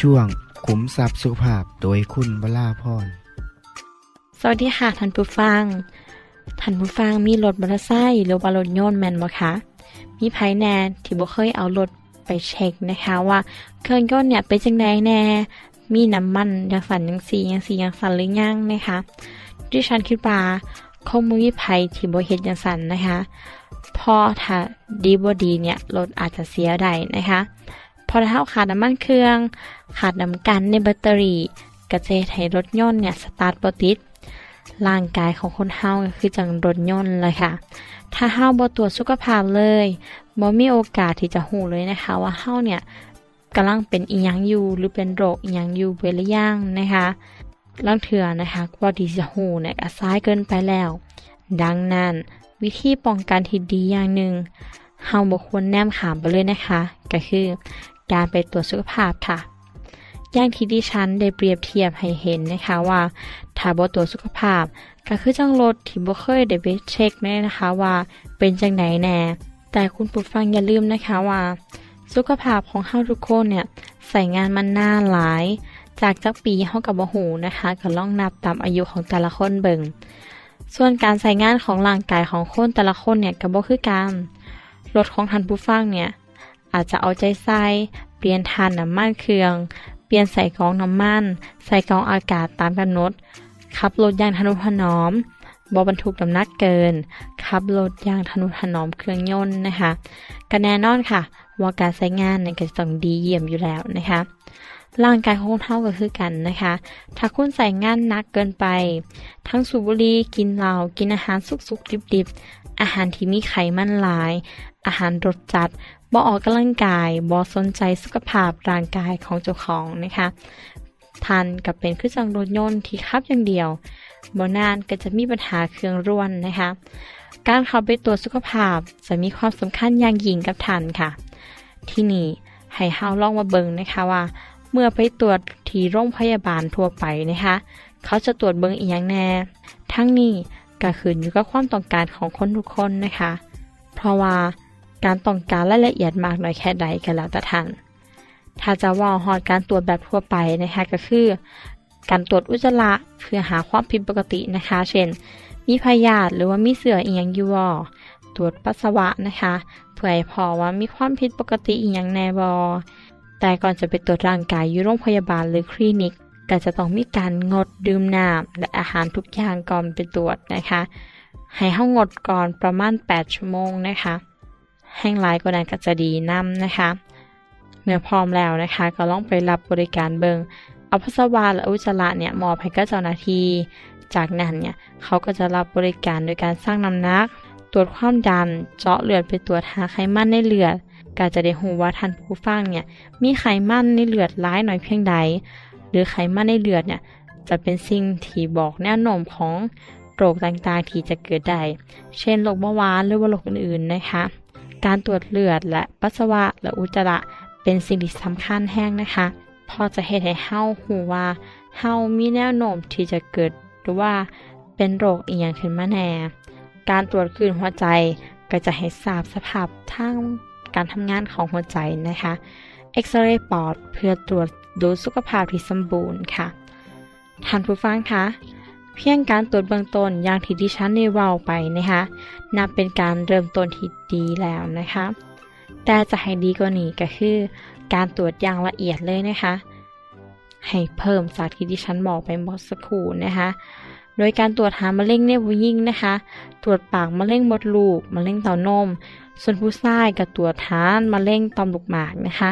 ช่วงขุมทรัพย์สุภาพโดยคุณวราพรสวัสดีค่ะท่านผู้ฟังท่านผู้ฟังมีรถมอเตอร์ไซค์หรือว่ารถยนต์แมนบ่คะมีไผแน่ที่บ่เคยเอารถไปเช็คนะคะว่าเครื่องยนต์เนี่ยเป็นจังไดแน่ มีน้ำมันย่างสั่นย่างสีย่างสีย่างสั่นหรือยังนะคะดิฉันคิดว่าคงมีไผที่บ่เฮ็ดย่างสั่นนะคะเพอถ้าดีบ่ดีเนี่ยรถอาจจะเสียได้นะคะ พอถ้าเราขาดน้ำมันเครื่อง ขาดน้ำกันในแบตเตอรี่กระเจดให้รถยนต์เนี่ยสตาร์ทบ่ติดร่างกายของคนเฮาก็คือจังรถยนต์เลยค่ะ ถ้าเฮาบ่ตรวจสุขภาพเลยบ่มีโอกาสที่จะหูเลยนะคะ ว่าเฮาเนี่ยกำลังเป็นอีหยังอยู่หรือเป็นโรคอีหยังอยู่เวลาย่างนะคะลางเถื่อนะคะกว่าที่จะหูเนี่ยก็ซ้ายเกินไปแล้ว ดังนั้นวิธีป้องกันที่ดีอย่างหนึ่งเฮาบ่ควรแนมขามไปเลยนะคะ ก็คือ การไปตรวจสุขภาพค่ะ อย่างที่ดิฉันได้เปรียบเทียบให้เห็นนะคะว่าถ้าบ่ตรวจสุขภาพ ก็คือจังรถที่บ่เคยได้ไปเช็คแน่นะคะว่าเป็นจังไหนแน่ แต่คุณผู้ฟังอย่าลืมนะคะว่า สุขภาพของเฮาทุกคนเนี่ยใส่งานมันน่าหลาย จากจักปีเฮากับบ่ฮู้นะคะก็ล่องนับตามอายุของแต่ละคนเบิ่งส่วนการใส่งานของร่างกายของคนแต่ละคนเนี่ยก็บ่คือกันรถของท่านผู้ฟังเนี่ย อาจจะเอาใจใส่เปลี่ยนทานน้ำมันเครื่อง เปลี่ยนใส่กองน้ำมัน ใส่กองอากาศตามกำหนดขับรถอย่างทนุถนอมบอบรรทุกน้ำหนักเกินขับรถอย่างทนุถนอมเครื่องยนต์นะคะก็แน่นอนค่ะ ว่าการใช้งานเนี่ยก็จะต้องดีเยี่ยมอยู่แล้วนะคะร่างกายของคนเท่าก็คือกันนะคะ ถ้าคุณใส่งานหนักเกินไป ทั้งสูบบุหรี่กินเหล้ากินอาหารสุกๆดิบๆอาหารที่มีไขมันหลาย อาหารรสจัด บ่ออกกำลังกายบ่สนใจสุขภาพร่างกายของเจ้าของนะคะทันกับเป็นเครื่องจักรรถยนต์ที่ขับอย่างเดียวบ่นานก็จะมีปัญหาเครื่องร่วนนะคะ การเข้าไปตรวจสุขภาพจะมีความสำคัญอย่างยิ่งกับทันค่ะ ที่นี่ให้เฮาลองมาเบิ่งนะคะว่า เมื่อไปตรวจที่โรงพยาบาลทั่วไปนะคะ เขาจะตรวจเบิ่งอีกอย่างแน่ ทั้งนี้ก็ขึ้นอยู่กับความต้องการของคนทุกคนนะคะ เพราะว่า การต้องการรายละเอียดมากน้อยแค่ใดก็แล้วแต่ท่าน ถ้าจะว่าฮอดการตรวจแบบทั่วไปนะคะก็คือ การตรวจอุจจาระเพื่อหาความผิดปกตินะคะ เช่น มีพยาธิหรือว่ามีเสืออียงอยู่บ่ตรวจปัสสาวะนะคะเพื่อให้พอว่ามีความผิดปกติอีหยังแน่บ่แต่ก่อนจะไปตรวจร่างกายอยู่โรงพยาบาลหรือคลินิกก็จะต้องมีการงดดื่มน้ำและอาหารทุกอย่างก่อนไปตรวจนะคะ ให้เฮางดก่อนประมาณ 8 ชั่วโมงนะคะ แห้งหลายกว่านั้นก็จะดีนํนะคะเมื่อพร้อมแล้วนะคะ ก็ลองไปรับบริการเบิงเอาปัสสาและอุจจาระเนี่ยมอบให้กับเจ้าหน้าที่จากนั้นเนี่ยเขาก็จะรับบริการโดยการสร้างน้ำหนัก ตรวจความดันเจาะเลือดไปตรวจหาไขมันในเลือดก็จะได้รู้ว่าท่านผู้ฟังเนี่ยมีไขมันในเลือดร้ายหน่อยเพียงใด หรือไขมันในเลือดเนี่ยจะเป็นสิ่งที่บอกแนวโน้มของโรคต่างๆที่จะเกิดได้ เช่นโรคเบาหวานหรือว่าโรคอื่นๆนะคะ การตรวจเลือดและปัสสาวะและอุจจาระเป็นสิ่งที่สำคัญแห้งนะคะ พอจะเฮ็ดให้เฮาหูว่าเฮามีแนวโน้มที่จะเกิดหรือว่าเป็นโรคอีหยังขึ้นมาแน่ การตรวจคลื่นหัวใจก็จะให้ทราบสภาพทางการทำงานของหัวใจนะคะเอ็กซเรย์ปอดเพื่อตรวจดูสุขภาพที่สมบูรณ์ค่ะท่านผู้ฟังคะ พียงการตรวจเบื้องต้นอย่างที่ดิฉันได้เว้าไปนะคะนับเป็นการเริ่มต้นที่ดีแล้วนะคะแต่จะให้ดีกว่านี้ก็คือ การตรวจอย่างละเอียดเลยนะคะ ให้เพิ่มจากที่ดิฉันบอกไปเมื่อสักครู่นะคะโดยการตรวจหามะเร็งในผู้หญิงนะคะ ตรวจปากมะเร็งมดลูกมะเร็งเต้านม ส่วนผู้ชายก็ตรวจทานมะเร็งต่อมลูกหมากนะคะ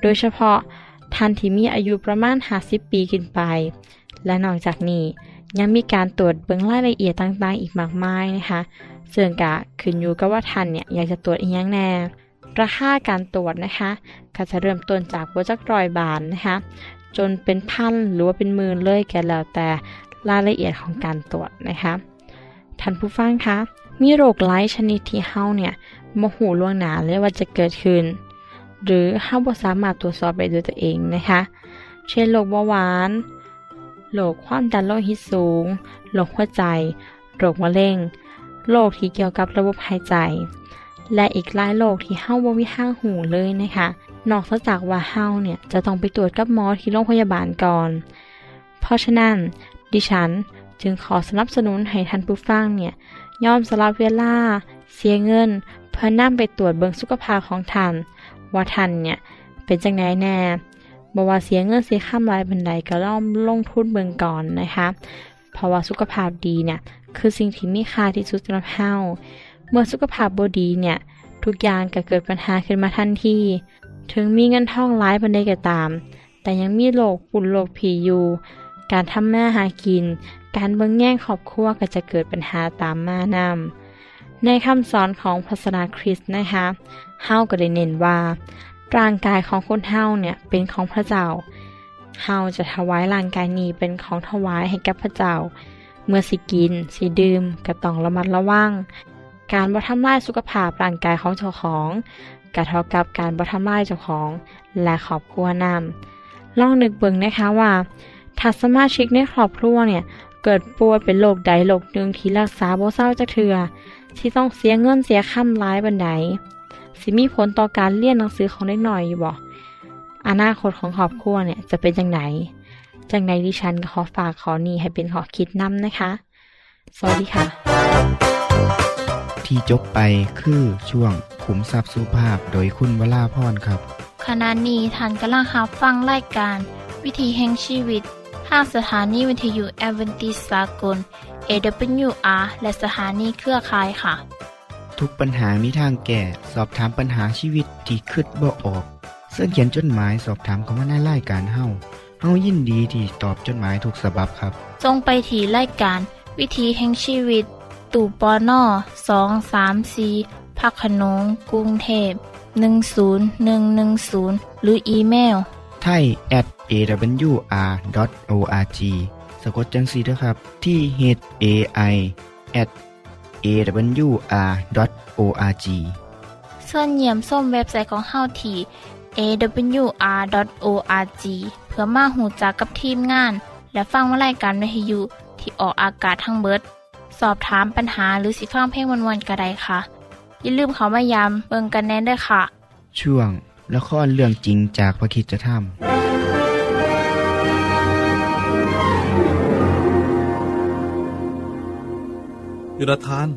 โดยเฉพาะท่านที่มีอายุประมาณ 50 ปีขึ้นไป และนอกจากนี้ ยังมีการตรวจเบื้องรายละเอียดต่างๆ อีกมากมายนะคะซึ่งกะขึ้นอยู่กับว่าท่านเนี่ยอยากจะตรวจอีกอย่างแน่ราคาการตรวจนะคะก็จะเริ่มต้นจากบัวจักรอยบาทนะคะจนเป็นพันหรือว่าเป็นหมื่นเลยแก่แล้วแต่รายละเอียดของการตรวจนะคะท่านผู้ฟังคะมีโรคหลายชนิดที่เฮาเนี่ยมโหล่วงหนาเลยว่าจะเกิดขึ้น หรือเฮาบ่สามารถตรวจสอบได้ด้วยตัวเองนะคะ เช่นโรคเบาหวาน โรคความดันโลหิตสูง โรคหัวใจ โรคมะเร็ง โรคที่เกี่ยวกับระบบหายใจ และอีกหลายโรคที่เฮาบ่มีทางหูเลยนะคะ นอกจากว่าเฮาเนี่ยจะต้องไปตรวจกับหมอที่โรงพยาบาลก่อน เพราะฉะนั้น ดิฉันจึงขอสนับสนุนให้ท่านผู้ฟังเนี่ยยอมสละเวลา เสียเงิน เพื่อนำไปตรวจเบิงสุขภาพของท่าน ว่าท่านเนี่ยเป็นจังไดแน่ บอกว่าเสียเงินเสียค่าหลายบันไดก็ล่อมลงทุนเบิงก่อนนะคะเพราะว่าสุขภาพดีเนี่ยคือสิ่งที่มีค่าที่สุดสำหรับเฮาเมื่อสุขภาพบดีเนี่ยทุกอย่างก็เกิดปัญหาขึ้นมาทันทีถึงมีเงินทองหลายบันไดก็ตาม แต่ยังมีโรคปุ่นโรคผีอยู่การทำมาหากิน การเบิ่งแย่งครอบครัวก็จะเกิดปัญหาตามมานำในคำสอนของศาสนาคริสต์นะคะเฮาก็ได้เน้นว่า ร่างกายของคนเฮาเนี่ยเป็นของพระเจ้า เฮาจะถวายร่างกายนี้เป็นของถวายให้กับพระเจ้า เมื่อสิกิน สิดื่มก็ต้องระมัดระวัง การบ่ทำลายสุขภาพร่างกายของเจ้าของก็เท่ากับการบ่ทำลายเจ้าของ และครอบครัวนำลองนึกเบิ่งนะคะว่าถ้าสมาชิกในครอบครัวเนี่ยเกิดป่วยเป็นโรคใดโรคหนึ่งที่รักษาบ่เศร้าจักเทือที่ต้องเสียเงินเสียค่ำร้ายบันได สิมีผลต่อการเรียนหนังสือของเด็กหน่อยอยู่บ่อนาคตของครอบครัวเนี่ยจะเป็นจังไหนจังใดดิฉันก็ขอฝากขอนี้ให้เป็นขอคิดนำนะคะ สวัสดีค่ะ ที่จบไปคือช่วงขุมทรัพย์สุภาพโดยคุณวราพรครับ ขณะนี้ท่านกำลังรับฟังรายการ วิธีแห่งชีวิตทางสถานีวิทยุแอเวนติสากล AWR และสถานีเครือข่ายค่ะ ทุกปัญหามีทางแก้สอบถามปัญหาชีวิตที่คืดบ่ออก เสื้อเขียนจดหมายสอบถามเขามาในรายการเฮาเฮายินดีที่ตอบจดหมายถูกสาบบครับจงไปที่รายการ วิธีแห่งชีวิต ตู่ปอน่อสองสามสีพักขนงกรุงเทพ10110 หรืออีเมลไทย at awr.org สะกดจังสีนะครับ ที่ h a i at awr.org ส่วนเยี่ยมส้มเว็บไซต์ของเฮาที่ awr.org เพื่อมาหูจักกับทีมงาน และฟังวารายการวิทยุที่ออกอากาศทั้งเบิด สอบถามปัญหาหรือสิฟังเพลงวันๆกระไดค่ะ อย่าลืมเขามายามเบิงกันแน่นด้วยค่ะ ช่วงละครเรื่องจริงจากพระคิดจะท ยูนาธาน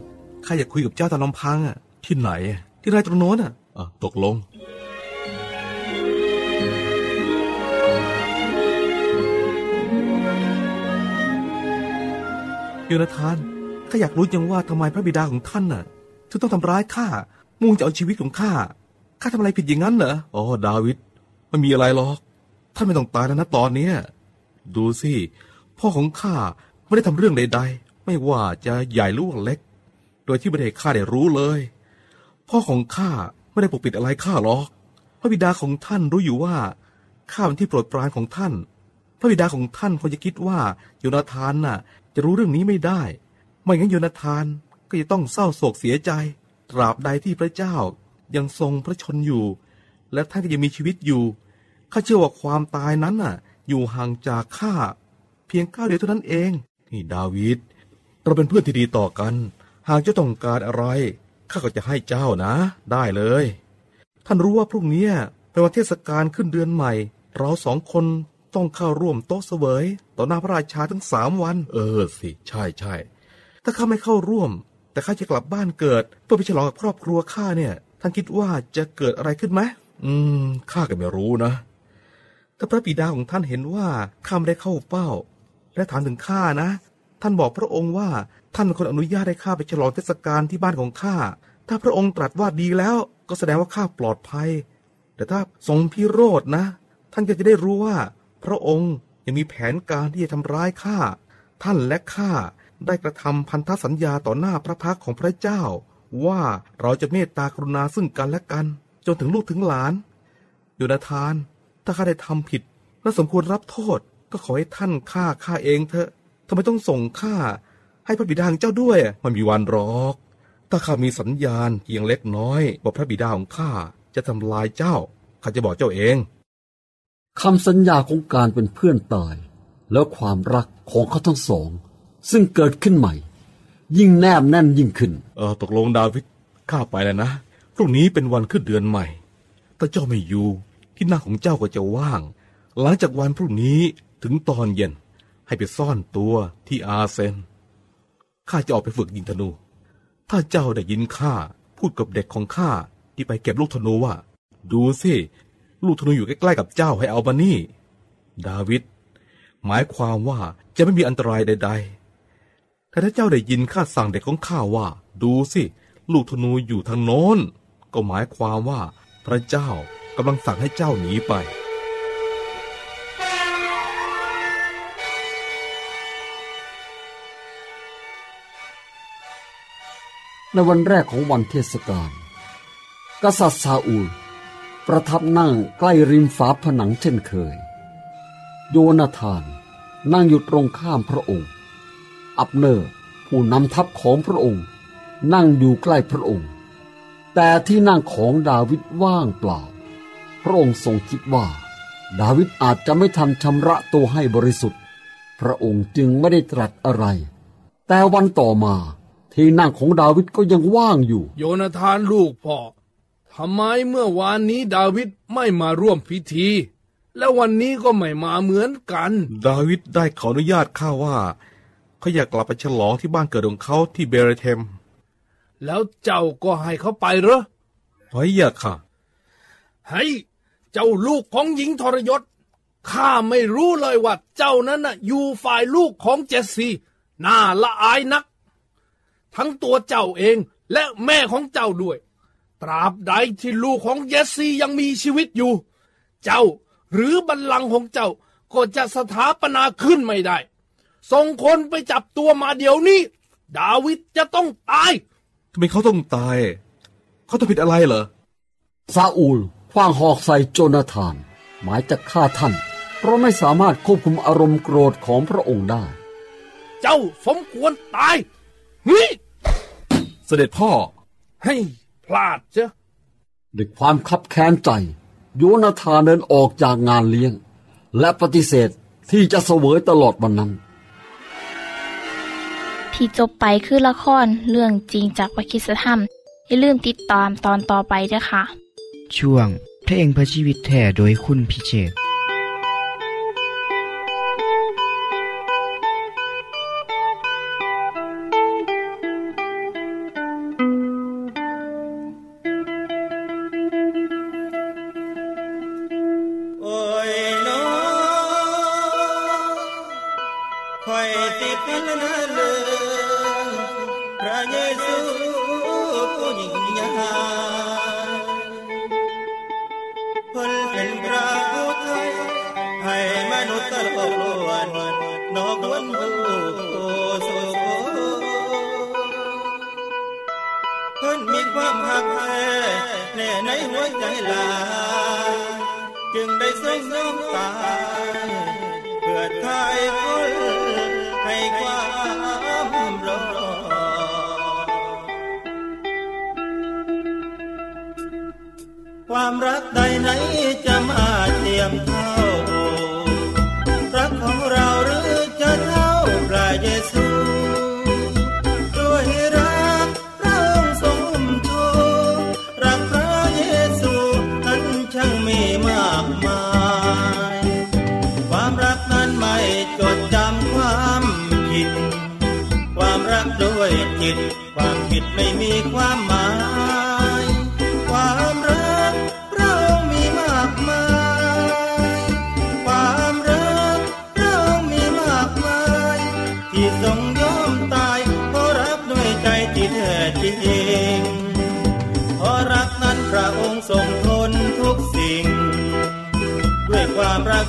ข้าอยากคุยกับเจ้าตามลำพังอะ ที่ไหน ที่ไรตรงโน้นอะอะตกลงยูนาธานข้าอยากรู้จังว่าทำไมพระบิดาของท่านน่ะถึงต้องทำร้ายข้ามุ่งจะเอาชีวิตของข้าข้าทำอะไรผิดอย่างนั้นเหรออ๋อดาวิดไม่มีอะไรหรอกท่านไม่ต้องตายแล้วนะตอนเนี้ยดูสิพ่อของข้าไม่ได้ทำเรื่องใดๆ ไม่ว่าจะใหญ่หรือว่าเล็ก โดยที่ไม่ได้ข้าได้รู้เลย พ่อของข้าไม่ได้ปกปิดอะไรข้าหรอกพระบิดาของท่านรู้อยู่ว่าข้าเป็นที่โปรดปรานของท่าน พระบิดาของท่านคงจะคิดว่าโยนาธานน่ะ จะรู้เรื่องนี้ไม่ได้ ไม่งั้นโยนาธานก็จะต้องเศร้าโศกเสียใจ ตราบใดที่พระเจ้ายังทรงพระชนอยู่ และท่านก็ยังมีชีวิตอยู่ข้าเชื่อว่าความตายนั้นน่ะ อยู่ห่างจากข้าเพียงก้าวเดียวเท่านั้นเองนี่ดาวิด เราเป็นเพื่อนที่ดีต่อกัน หากเจ้าต้องการอะไรข้าก็จะให้เจ้านะ ได้เลย ท่านรู้ว่าพรุ่งนี้เป็นวันเทศกาลขึ้นเดือนใหม่ เราสองคนต้องเข้าร่วมโต๊ะเสวยต่อหน้าพระราชาทั้งสามวัน เออสิ ใช่ใช่ถ้าข้าไม่เข้าร่วม แต่ข้าจะกลับบ้านเกิด เพื่อไปฉลองกับครอบครัวข้าเนี่ย ท่านคิดว่าจะเกิดอะไรขึ้นไหมอืมข้าก็ไม่รู้นะถ้าพระบิดาของท่านเห็นว่าข้าไม่ได้เข้าเป้า และถามถึงข้านะ ท่านบอกพระองค์ว่าท่านคนอนุญาตให้ข้าไปฉลองเทศกาลที่บ้านของข้า ถ้าพระองค์ตรัสว่าดีแล้วก็แสดงว่าข้าปลอดภัย แต่ถ้าทรงพิโรธนะ ท่านก็จะได้รู้ว่า พระองค์ยังมีแผนการที่จะทำร้ายข้า ท่านและข้าได้กระทำพันธสัญญาต่อหน้าพระพักของพระเจ้า ว่าเราจะเมตตากรุณาซึ่งกันและกัน จนถึงลูกถึงหลานโยนาธาน ถ้าข้าได้ทำผิดและสมควรรับโทษก็ขอให้ท่านฆ่าข้าเองเถอะำไมต้องส่งข้าให้พระบิดาของเจ้าด้วยไมันมีวันหรอก ถ้าข้ามีสัญญาณเพียงเล็กน้อยว่าพระบิดาของข้าจะทำลายเจ้าข้าจะบอกเจ้าเองคำสัญญาของการเป็นเพื่อนตาย แล้วความรักของเขาทั้งสอง ซึ่งเกิดขึ้นใหม่ ยิ่งแนบแน่นยิ่งขึ้น เออตกลงดาวิดข้าไปแล้วนะพรุ่งนี้เป็นวันขึ้นเดือนใหม่ถ้าเจ้าไม่อยู่ที่หน้าของเจ้าก็จะว่าง หลังจากวันพรุ่งนี้ถึงตอนเย็น ให้ไปซ่อนตัวที่อาเซน ข้าจะออกไปฝึกยิงธนู ถ้าเจ้าได้ยินข้าพูดกับเด็กของข้าที่ไปเก็บลูกธนูว่า ดูสิ ลูกธนูอยู่ใกล้ๆกับเจ้าให้เอามานี่ ดาวิดหมายความว่าจะไม่มีอันตรายใด ๆ แต่ถ้าเจ้าได้ยินข้าสั่งเด็กของข้าว่า ดูสิ ลูกธนูอยู่ทางโน้น ก็หมายความว่าพระเจ้ากำลังสั่งให้เจ้าหนีไป ในวันแรกของวันเทศกาล กษัตริย์ซาอูล ประทับนั่งใกล้ริมฝาผนังเช่นเคย โยนาธานนั่งอยู่ตรงข้ามพระองค์ อับเนอร์ผู้นำทัพของพระองค์ นั่งอยู่ใกล้พระองค์ แต่ที่นั่งของดาวิดว่างเปล่า พระองค์ทรงคิดว่า ดาวิดอาจจะไม่ทันชำระตัวให้บริสุทธิ์ พระองค์จึงไม่ได้ตรัสอะไร แต่วันต่อมา ที่นั่งของดาวิดก็ยังว่างอยู่ โยนาธานลูกพ่อทำไมเมื่อวานนี้ดาวิดไม่มาร่วมพิธี และวันนี้ก็ไม่มาเหมือนกัน ดาวิดได้ขออนุญาตข้าว่าเขาอยากกลับไปฉลองที่บ้านเกิดของเขาที่เบเรเทม แล้วเจ้าก็ให้เขาไปเหรอไว้อยากค่ะให้เจ้าลูกของหญิงทรยศข้าไม่รู้เลยว่าเจ้านั้นน่ะอยู่ฝ่ายลูกของเจสซี่น่าละอายนัก ทั้งตัวเจ้าเองและแม่ของเจ้าด้วย ตราบใดที่ลูกของเจสซี่ยังมีชีวิตอยู่ เจ้าหรือบัลลังก์ของเจ้าก็จะสถาปนาขึ้นไม่ได้ ส่งคนไปจับตัวมาเดี๋ยวนี้ ดาวิดจะต้องตายทำไมเขาต้องตาย เขาต้องผิดอะไรเหรอซาอูลคว้างหอกใส่โจนาธาน หมายจะฆ่าท่าน เพราะไม่สามารถควบคุมอารมณ์โกรธของพระองค์ได้ เจ้าสมควรตายเฮ้ย เสด็จพ่อ ให้พลาดเจ้ะด้วยความคับแค้นใจโยนาธานเดินออกจากงานเลี้ยง และปฏิเสธที่จะเสวยตลอดวันนั้น ที่จบไปคือละครเรื่องจริงจากวิคิสธรรม อย่าลืมติดตามตอนต่อไปด้วยค่ะ ช่วงเพลงพระชีวิตแท่โดยคุณพิเชษ เพิ่นเป็นพระผู้ไทยให้มนุษย์ตะโลวนนอกวนผู้โสเพิ่นมีความหักแท้แน่ในหัวใจลายจึงได้ทรงน้ำตายเพื่อไทยคนให้ความ ความรักใดไหนจะมาเทียมเท่า รักของเราหรือจะเท่าพระเยซูด้วยรักพระองค์ทรงอุ้มชูรักพระเยซูนั้นช่างมีมากมาย ความรักนั้นไม่จดจำความผิด ความรักด้วยจิต ความผิดไม่มีความหมาย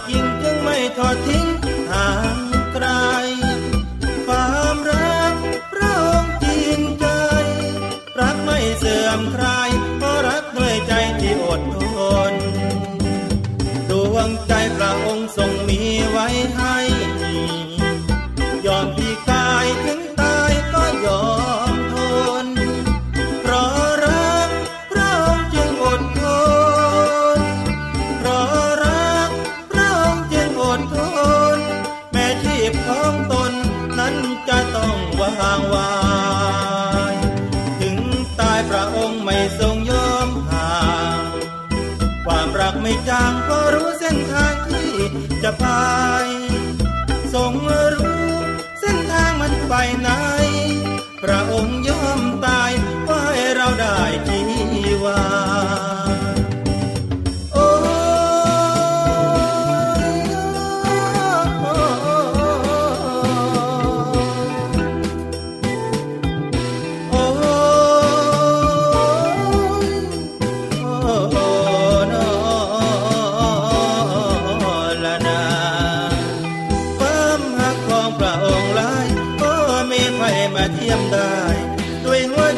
จริงจึงไม่ทอดทิ้งหา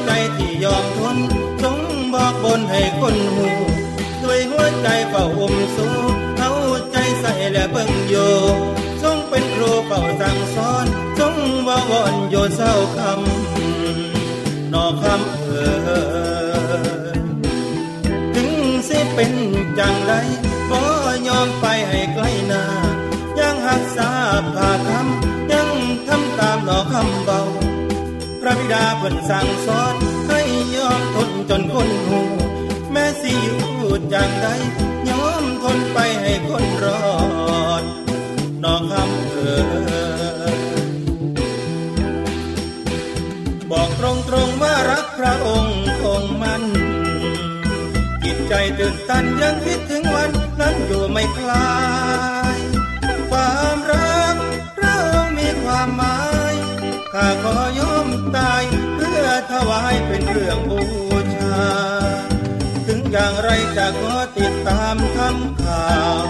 ใจที่ยอมทนทรงบอกบนให้คนหูด้วยหัวใจเฝ้าอุ้มสู้เอาใจใส่และเบิ่งอยู่ทรงเป็นครูเฝ้าสั่งสอนทรงว่าวอนอยู่เศร้าคำนอคำเออถึงสิเป็นจังไรก็ยอมไปให้ไกลหน้ายังหักษาผ่าคำยังทำตามนอคำเบา ดาเพิ่นสั่งสอนให้ยอมทนจนคนหูแม้สิอยู่จังใดยอมทนไปให้คนรอดน้องคำเออบอกตรงตรงๆว่ารักพระองค์คงมันจิตใจตื่นตันยังคิดถึงวันนั้นอยู่ไม่คลายความรักพระองค์มีความหมายข้าขอ รื่องบูชา ถึงอย่างไรจะขอติดตามทำข่าว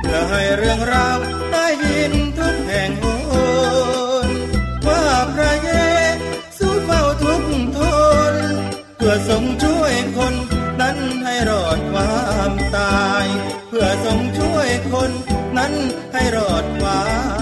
เพื่อให้เรื่องราวได้ยินทุกแห่งโหนว่าพระเยซูเฝ้าทุกทนเพื่อทรงช่วยคนนั้นให้รอดความตาย เพื่อทรงช่วยคนนั้นให้รอดความ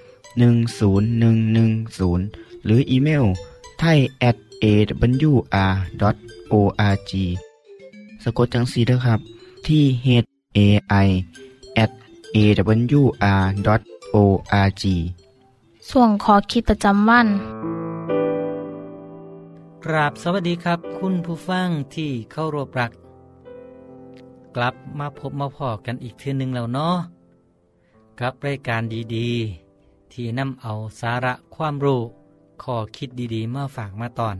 10110 หรืออีเมลไทย at awr.org สะกดจังสีด้วยครับ ที่ h a i at awr.org ส่วนขอคิดประจำวันกราบสวัสดีครับ คุณผู้ฟังที่เข้ารบรัก กลับมาพบมาพอกันอีกเทือหนึ่งแล้วเนาะกับรายการดีๆ ที่นำเอาสาระความรู้ข้อคิดดีๆมาฝากมาตอน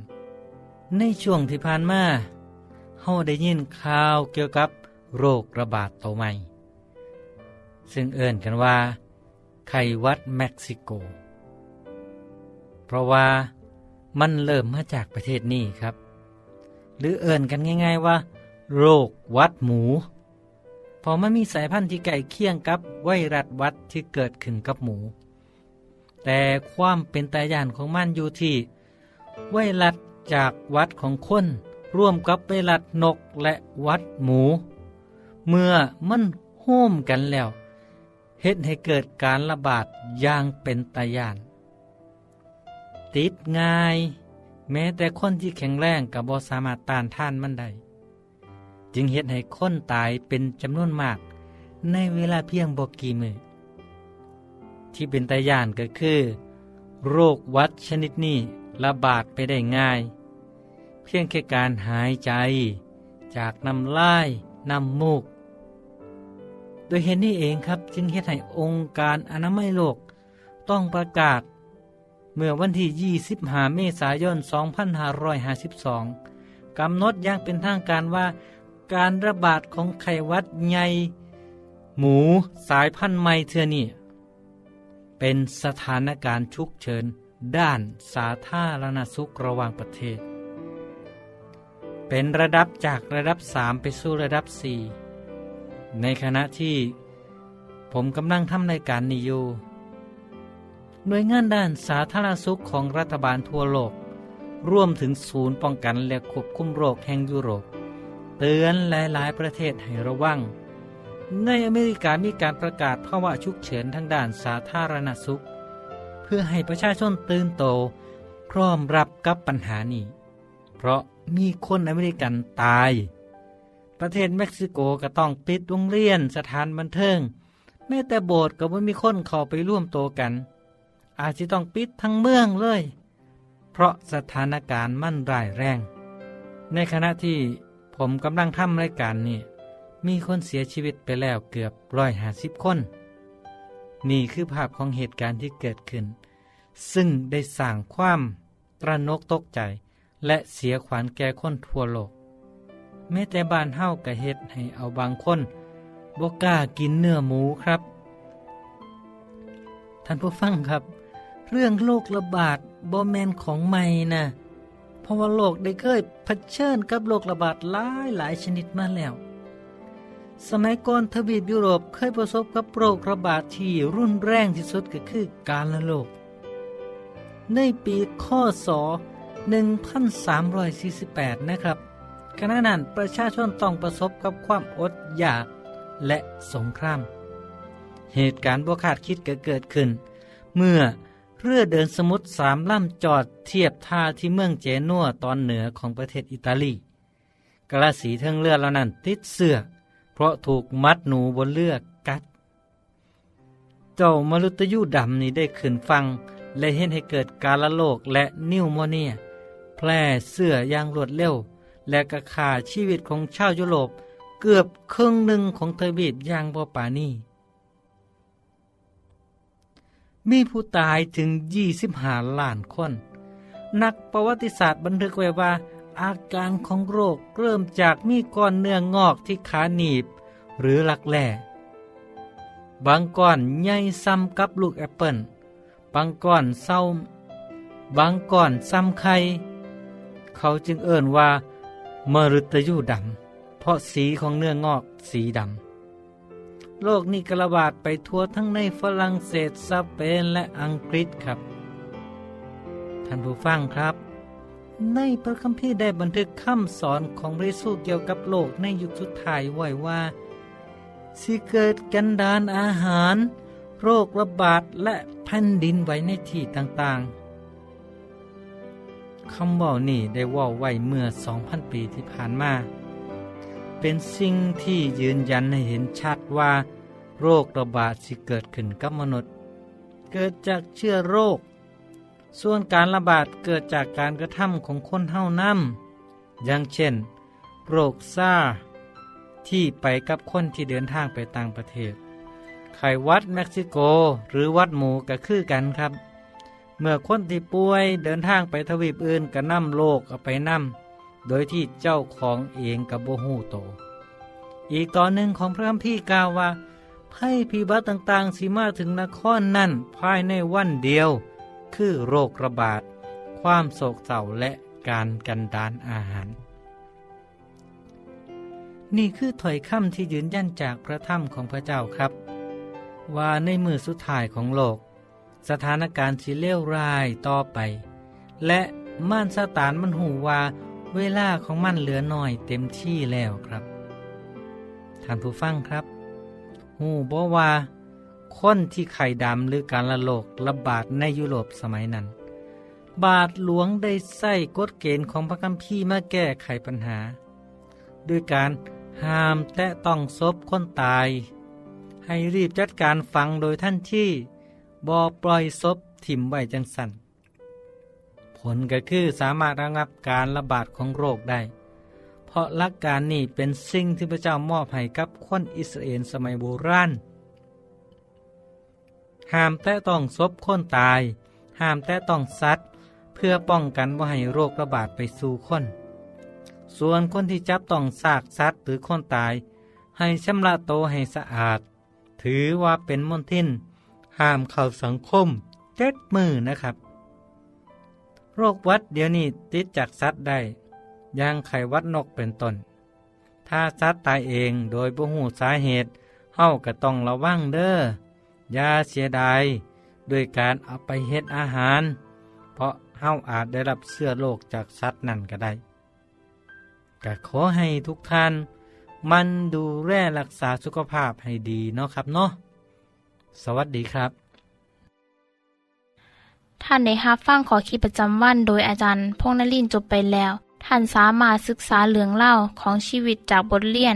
ในช่วงที่ผ่านมาเฮาได้ยินข่าวเกี่ยวกับโรคระบาดตัวใหม่ ซึ่งเอิ่นกันว่า ไข้วัดเม็กซิโก เพราะว่ามันเริ่มมาจากประเทศนี้ครับ หรือเอิ่นกันง่าย ๆว่า โรควัดหมู พอมันมีสายพันธุ์ที่ใกล้เคียงกับไวรัสวัดที่เกิดขึ้นกับหมู แต่ความเป็นตายานของมันอยู่ที่ ไวรัสจากวัดของคนร่วมกับไวรัสนกและวัดหมู เมื่อมันโฮมกันแล้วเฮ็ดให้เกิดการระบาดอย่างเป็นตายาน ติดง่าย แม้แต่คนที่แข็งแรงกับบ่สามารถต้านท่านมันได้จึงเห็นให้คนตายเป็นจำนวนมาก ในเวลาเพียงบอกกี่มือ ที่เป็นตายานก็คือ โรควัดชนิดนี้ระบาดไปได้ง่าย เพียงแค่การหายใจ จากน้ำลายน้ำมูก โดยเห็นนี่เองครับจึงเห็นให้องค์การอนามัยโลกต้องประกาศ เมื่อวันที่ 25 เมษายน 2552 กำหนดอย่างเป็นทางการว่าการระบาดของไข้หวัดใหญ่หมูสายพันธุ์ใหม่เทือนี่ เป็นสถานการณ์ฉุกเฉินด้านสาธารณสุขระหว่างประเทศ เป็นระดับจากระดับ 3 ไปสู่ระดับ 4 ในขณะที่ผมกำลังทำรายการนี้อยู่หน่วยงานด้านสาธารณสุขของรัฐบาลทั่วโลก ร่วมถึงศูนย์ป้องกันและควบคุมโรคแห่งยุโรป เตือนหลาย ๆ ประเทศให้ระวัง ในอเมริกามีการประกาศภาวะฉุกเฉินทางด้านสาธารณสุข เพื่อให้ประชาชนตื่นโต พร้อมรับกับปัญหานี้ เพราะมีคนอเมริกันตาย ประเทศเม็กซิโกก็ต้องปิดโรงเรียนสถานบันเทิง แม้แต่โบสถ์ก็ไม่มีคนเข้าไปร่วมโตกัน อาจจะต้องปิดทั้งเมืองเลย เพราะสถานการณ์มั่นร้ายแรง ในขณะที่ผมกำลังทำรายการนี่ มีคนเสียชีวิตไปแล้วเกือบร้อยหาสิบคน นี่คือภาพของเหตุการณ์ที่เกิดขึ้น ซึ่งได้สร้างความตระนกตกใจ และเสียขวัญแก่คนทั่วโลก แม้แต่บ้านเฮากะเฮ็ดให้เอาบางคนบกล้ากินเนื้อหมูครับ ท่านผู้ฟังครับ เรื่องโรคระบาดบอแมนของใหม่นะเพราะว่าโลกได้เคยเผชิญกับโรคระบาดหลายหลายชนิดมาแล้ว สมัยก่อนทวีปยุโรปเคยประสบกับโรคระบาดที่รุนแรงที่สุดก็คือการละโรคในปีข้อศ1348 นะครับขณะนั้นประชาชนต้องประสบกับความอดอยากและสงคราม เหตุการณ์บ่คาดคิดก็เกิดขึ้น เมื่อเรือเดินสมุทรสามลำจอดเทียบท่าที่เมืองเจนัวตอนเหนือของประเทศอิตาลีกระสีเทิงเรือเหล่านั้นติดเสื้อ เพราะถูกมัดหนูบนเรือกัด เจ้ามรุตยูดำนี้ได้ขึ้นฟัง และเห็นให้เกิดการละโลกและนิวโมเนีย แพร่เสื้ออย่างรวดเร็ว และกระขาชีวิตของชาวยุโรปเกือบครึ่งหนึ่งของเทวีปอย่างบ่ปานี่มีผู้ตายถึง25ล้านคน นักประวัติศาสตร์บันทึกไว้ว่า อาการของโรคเริ่มจากมีก้อนเนื้องอกที่ขาหนีบ หรือหลักแหล่บางก้อนใหญ่ซ้ำกับลูกแอปเปิลบางก้อนเศร้าบางก้อนซ้ำไข่เขาจึงเอ่นว่ามฤตยูดำเพราะสีของเนื้องอกสีดำโรคนี้กระบาดไปทั่วทั้งในฝรั่งเศสสเปนและอังกฤษครับ ท่านผู้ฟังครับ ในพระคัมภีร์ได้บันทึกคำสอนของพระเยซูเกี่ยวกับโลกในยุคสุดท้ายไว้ว่า สิเกิดกันดานอาหาร โรคระบาดและแผ่นดินไว้ในที่ต่างๆคำว่านี่ได้ว่าไว้เมื่อ 2,000 ปีที่ผ่านมา เป็นสิ่งที่ยืนยันให้เห็นชัดว่า โรคระบาดที่เกิดขึ้นกับมนุษย์ เกิดจากเชื้อโรค ส่วนการระบาดเกิดจากการกระทำของคนเท่านั้นอย่างเช่น โรคซาที่ไปกับคนที่เดินทางไปต่างประเทศ ไข้วัดเม็กซิโกหรือวัดหมูก็คือกันครับ เมื่อคนที่ป่วยเดินทางไปทวีปอื่นก็นำโรคเอาไปนำโดยที่เจ้าของเองกับโบหูโต อีกตอนหนึ่งของพระคัมภีร์กล่าวว่าภัยพิบัติต่างๆสิมาถึงนครนั่นภายในวันเดียว คือโรคระบาด ความโศกเศร้าและการกันดานอาหาร นี่คือถอยคำที่ยืนยันจากพระธรรมของพระเจ้าครับ ว่าในมือสุดท้ายของโลก สถานการณ์สิเลวร้ายต่อไป และม่านสตานมันหูว่าเวลาของมันเหลือน้อยเต็มที่แล้วครับ ท่านผู้ฟังครับ หูบอกว่า คนที่ไข่ดำหรือการละโลกระบาดในยุโรปสมัยนั้น บาทหลวงได้ใส่กฎเกณฑ์ของพระคัมภีร์มาแก้ไขปัญหา ด้วยการห้ามแตะต้องศพคนตาย ให้รีบจัดการฟังโดยท่านที่บอปล่อยศพถิ่มไว้จังสันผลก็คือสามารถระงับการระบาดของโรคได้ เพราะหลักการนี้เป็นสิ่งที่พระเจ้ามอบให้กับคนอิสราเอลสมัยโบราณ ห้ามแตะต้องศพคนตาย ห้ามแตะต้องสัตว์ เพื่อป้องกันว่าให้โรคระบาดไปสู่คน ส่วนคนที่จับต้องซากสัตว์หรือคนตาย ให้ชำระโตให้สะอาด ถือว่าเป็นมนทินห้ามเข้าสังคมเจ็ดมือนะครับ โรควัดเดี๋ยวนี้ติดจากสัตว์ได้อย่างไขวัดนกเป็นต้น ถ้าสัตว์ตายเองโดยบ่หูสาเหตุเฮาก็ต้องระวังเด้อ อย่าเสียดายด้วยการเอาไปเฮ็ดอาหาร เพราะเฮาอาจได้รับเสื้อโรคจากสัตว์นั่นก็ได้ก็ขอให้ทุกท่าน มันดูแลรักษาสุขภาพให้ดีเนาะครับเนาะสวัสดีครับ ท่านได้รับฟั่งขอคิดประจำวันโดยอาจารย์พงนลินจบไปแล้ว ท่านสามารถศึกษาเรื่องเล่าของชีวิตจากบทเรียน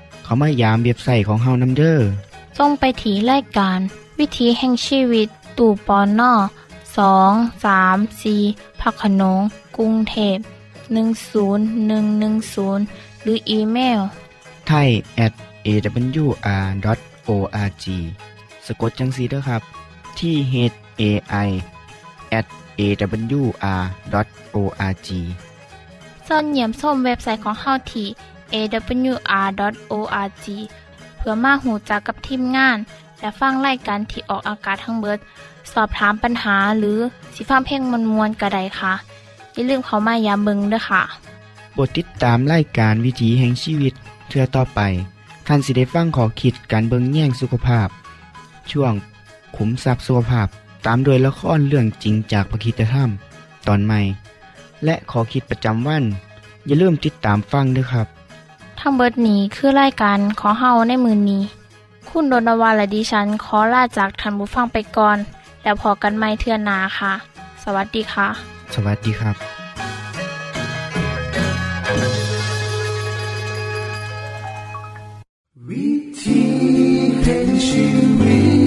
เขามายามเบียบใส่ของเฮานํเด้อส่งไปถีรายการ วิถีแห่งชีวิต ตู่ปอนนอสองสามสีพักขนงกรุงเทพ10110 หรืออีเมลไทย at awr.org สะกดจังสีเด้อครับ ที่ h a i at awr.org ส่วนเหยี่ยมส้มเว็บไซต์ของเฮาที่ awr.org เพื่อมาหูจักกับทีมงาน และฟังไล่กันที่ออกอากาศทั้งเบิด สอบถามปัญหาหรือสิฟ้าเพลงมวลมวลกระไดค่ะ อย่าลืมเขามายาเบิงด้วยค่ะโปรดติดตามไล่การวิถีแห่งชีวิตเทือต่อไป ท่านสิได้ฟังขอคิดการเบิงแย่งสุขภาพ ช่วงขุมทรัพย์สุขภาพตามโดยละครเรื่องจริงจากพระคีตธรรม ตอนใหม่ และขอคิดประจำวัน อย่าลืมติดตามฟังด้วยครับ ทั้เบิดนี้คือไล่กันขอเฮาในมือนนี้ คุณโดนวาและดิฉันขอลาจากทันบุฟังไปก่อน แล้วพอกันไม่เทื่อนาค่ะ สวัสดีค่ะ สวัสดีครับวิธีแห่งชีวิต